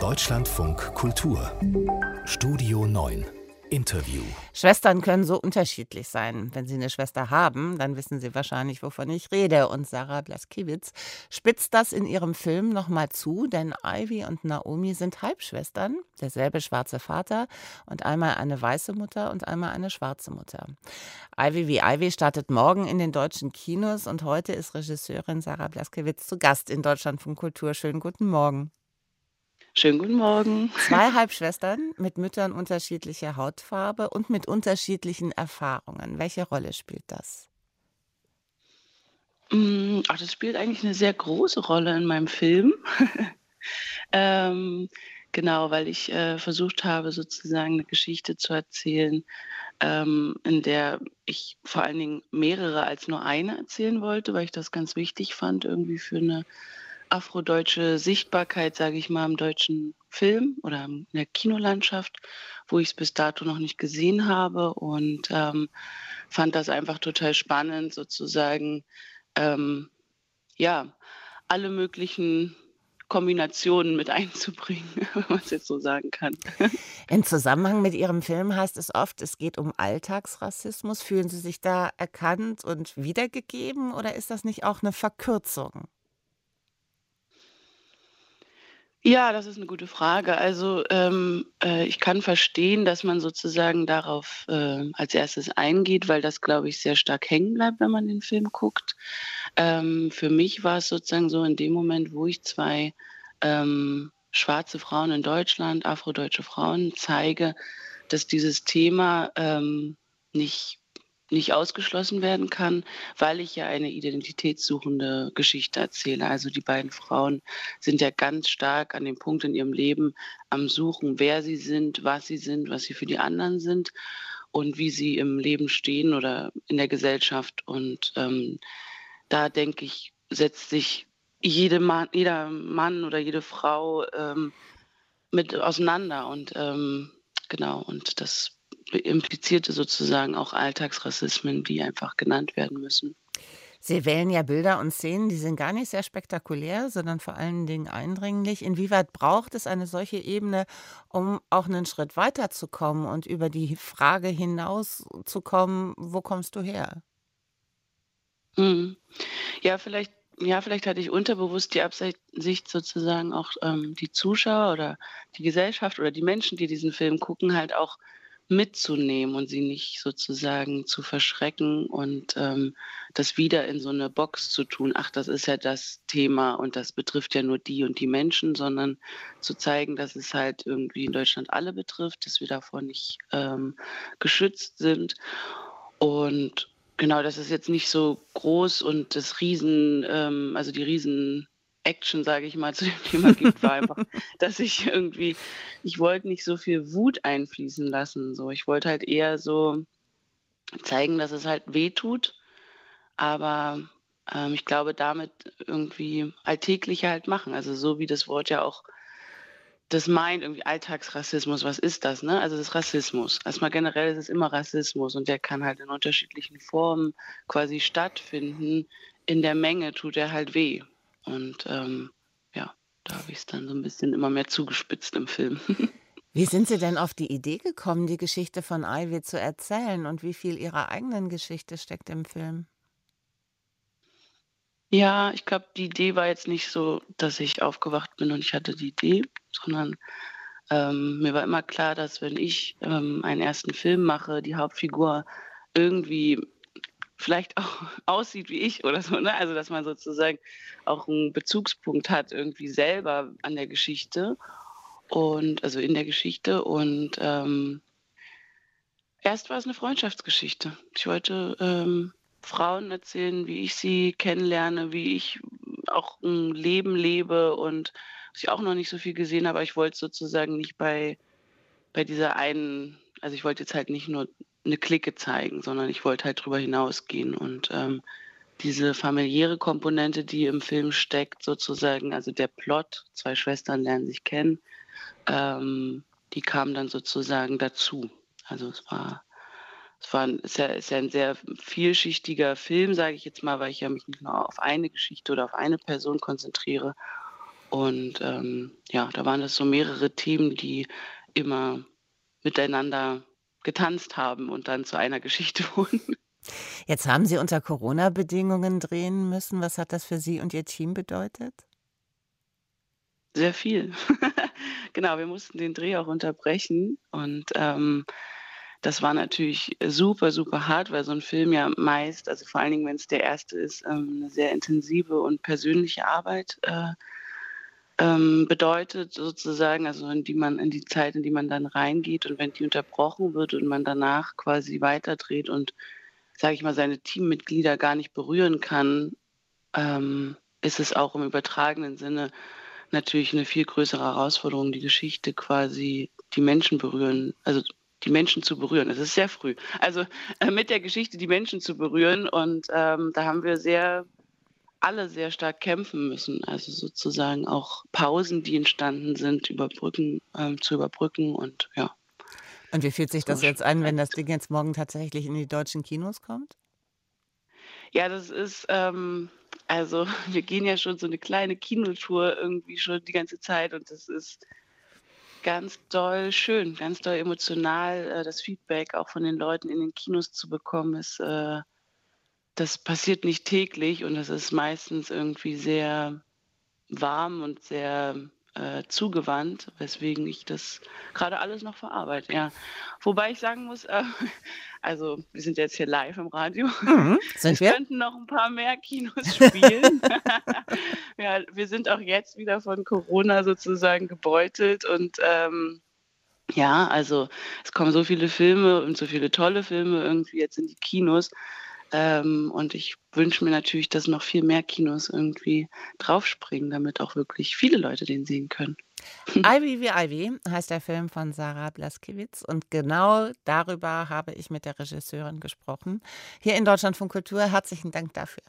Deutschlandfunk Kultur Studio 9 Interview. Schwestern können so unterschiedlich sein. Wenn Sie eine Schwester haben, dann wissen Sie wahrscheinlich, wovon ich rede. Und Sarah Blaskiewicz spitzt das in ihrem Film nochmal zu, denn Ivy und Naomi sind Halbschwestern, derselbe schwarze Vater und einmal eine weiße Mutter und einmal eine schwarze Mutter. Ivy wie Ivy startet morgen in den deutschen Kinos und heute ist Regisseurin Sarah Blaskiewicz zu Gast in Deutschland von Kultur. Schönen guten Morgen. Schönen guten Morgen. Zwei Halbschwestern mit Müttern unterschiedlicher Hautfarbe und mit unterschiedlichen Erfahrungen. Welche Rolle spielt das? Mm, ach, das spielt eigentlich eine sehr große Rolle in meinem Film. ähm, genau, weil ich äh, versucht habe, sozusagen eine Geschichte zu erzählen, ähm, in der ich vor allen Dingen mehrere als nur eine erzählen wollte, weil ich das ganz wichtig fand, irgendwie für eine afrodeutsche Sichtbarkeit, sage ich mal, im deutschen Film oder in der Kinolandschaft, wo ich es bis dato noch nicht gesehen habe und ähm, fand das einfach total spannend, sozusagen, ähm, ja, alle möglichen Kombinationen mit einzubringen, wenn man es jetzt so sagen kann. Im Zusammenhang mit Ihrem Film heißt es oft, es geht um Alltagsrassismus. Fühlen Sie sich da erkannt und wiedergegeben oder ist das nicht auch eine Verkürzung? Ja, das ist eine gute Frage. Also, ähm, äh, ich kann verstehen, dass man sozusagen darauf, äh, als Erstes eingeht, weil das, glaube ich, sehr stark hängen bleibt, wenn man den Film guckt. Ähm, für mich war es sozusagen so in dem Moment, wo ich zwei, ähm, schwarze Frauen in Deutschland, afrodeutsche Frauen zeige, dass dieses Thema, ähm, nicht nicht ausgeschlossen werden kann, weil ich ja eine identitätssuchende Geschichte erzähle. Also die beiden Frauen sind ja ganz stark an dem Punkt in ihrem Leben am Suchen, wer sie sind, was sie sind, was sie für die anderen sind und wie sie im Leben stehen oder in der Gesellschaft. Und ähm, da denke ich, setzt sich jede Mann, jeder Mann oder jede Frau ähm, mit auseinander. Und ähm, genau, und das implizierte sozusagen auch Alltagsrassismen, die einfach genannt werden müssen. Sie wählen ja Bilder und Szenen, die sind gar nicht sehr spektakulär, sondern vor allen Dingen eindringlich. Inwieweit braucht es eine solche Ebene, um auch einen Schritt weiterzukommen und über die Frage hinauszukommen, wo kommst du her? Mhm. Ja, vielleicht ja, vielleicht hatte ich unterbewusst die Absicht, sozusagen auch ähm, die Zuschauer oder die Gesellschaft oder die Menschen, die diesen Film gucken, halt auch mitzunehmen und sie nicht sozusagen zu verschrecken und ähm, das wieder in so eine Box zu tun, ach, das ist ja das Thema und das betrifft ja nur die und die Menschen, sondern zu zeigen, dass es halt irgendwie in Deutschland alle betrifft, dass wir davor nicht ähm, geschützt sind. Und genau, das ist jetzt nicht so groß und das Riesen, ähm, also die Riesen Action, sage ich mal, zu dem Thema gibt, war einfach, dass ich irgendwie, ich wollte nicht so viel Wut einfließen lassen. So, ich wollte halt eher so zeigen, dass es halt weh tut, aber ähm, ich glaube, damit irgendwie alltäglicher halt machen. Also so wie das Wort ja auch das meint, irgendwie Alltagsrassismus, was ist das? Ne? Also das ist Rassismus. Erstmal generell ist es immer Rassismus und der kann halt in unterschiedlichen Formen quasi stattfinden. In der Menge tut er halt weh. Und ähm, ja, da habe ich es dann so ein bisschen immer mehr zugespitzt im Film. Wie sind Sie denn auf die Idee gekommen, die Geschichte von Ivy zu erzählen und wie viel Ihrer eigenen Geschichte steckt im Film? Ja, ich glaube, die Idee war jetzt nicht so, dass ich aufgewacht bin und ich hatte die Idee, sondern ähm, mir war immer klar, dass wenn ich ähm, einen ersten Film mache, die Hauptfigur irgendwie vielleicht auch aussieht wie ich oder so. Ne? Also dass man sozusagen auch einen Bezugspunkt hat irgendwie selber an der Geschichte und also in der Geschichte und ähm, erst war es eine Freundschaftsgeschichte. Ich wollte ähm, Frauen erzählen, wie ich sie kennenlerne, wie ich auch ein Leben lebe und was ich auch noch nicht so viel gesehen habe. Ich wollte sozusagen nicht bei, bei dieser einen, also ich wollte jetzt halt nicht nur eine Clique zeigen, sondern ich wollte halt drüber hinausgehen und ähm, diese familiäre Komponente, die im Film steckt, sozusagen, also der Plot, zwei Schwestern lernen sich kennen, ähm, die kam dann sozusagen dazu. Also es war, es war ein, ja, ist ja ein sehr vielschichtiger Film, sage ich jetzt mal, weil ich ja mich nicht nur auf eine Geschichte oder auf eine Person konzentriere. Und ähm, ja, da waren es so mehrere Themen, die immer miteinander getanzt haben und dann zu einer Geschichte wurden. Jetzt haben Sie unter Corona-Bedingungen drehen müssen. Was hat das für Sie und Ihr Team bedeutet? Sehr viel. genau, wir mussten den Dreh auch unterbrechen und ähm, das war natürlich super, super hart, weil so ein Film ja meist, also vor allen Dingen, wenn es der erste ist, ähm, eine sehr intensive und persönliche Arbeit äh, ähm, bedeutet sozusagen, also in die man in die Zeit, in die man dann reingeht und wenn die unterbrochen wird und man danach quasi weiterdreht und sage ich mal seine Teammitglieder gar nicht berühren kann, ähm, ist es auch im übertragenen Sinne natürlich eine viel größere Herausforderung, die Geschichte quasi die Menschen berühren, also die Menschen zu berühren. Es ist sehr früh. Also äh, mit der Geschichte die Menschen zu berühren und ähm, da haben wir sehr alle sehr stark kämpfen müssen. Also sozusagen auch Pausen, die entstanden sind, überbrücken, ähm, zu überbrücken und ja. Und wie fühlt sich das jetzt an, wenn das Ding jetzt morgen tatsächlich in die deutschen Kinos kommt? Ja, das ist, ähm, also wir gehen ja schon so eine kleine Kinotour irgendwie schon die ganze Zeit und das ist ganz doll schön, ganz doll emotional. Äh, das Feedback auch von den Leuten in den Kinos zu bekommen, ist äh, das passiert nicht täglich und es ist meistens irgendwie sehr warm und sehr äh, zugewandt, weswegen ich das gerade alles noch verarbeite. Ja. Wobei ich sagen muss, äh, also wir sind jetzt hier live im Radio. Mhm, sind wir? könnten noch ein paar mehr Kinos spielen. ja, wir sind auch jetzt wieder von Corona sozusagen gebeutelt und ähm, ja, also es kommen so viele Filme und so viele tolle Filme irgendwie jetzt in die Kinos. Ähm, und ich wünsche mir natürlich, dass noch viel mehr Kinos irgendwie draufspringen, damit auch wirklich viele Leute den sehen können. Ivy wie Ivy heißt der Film von Sarah Blaskiewicz und genau darüber habe ich mit der Regisseurin gesprochen. Hier in Deutschland von Kultur. Herzlichen Dank dafür.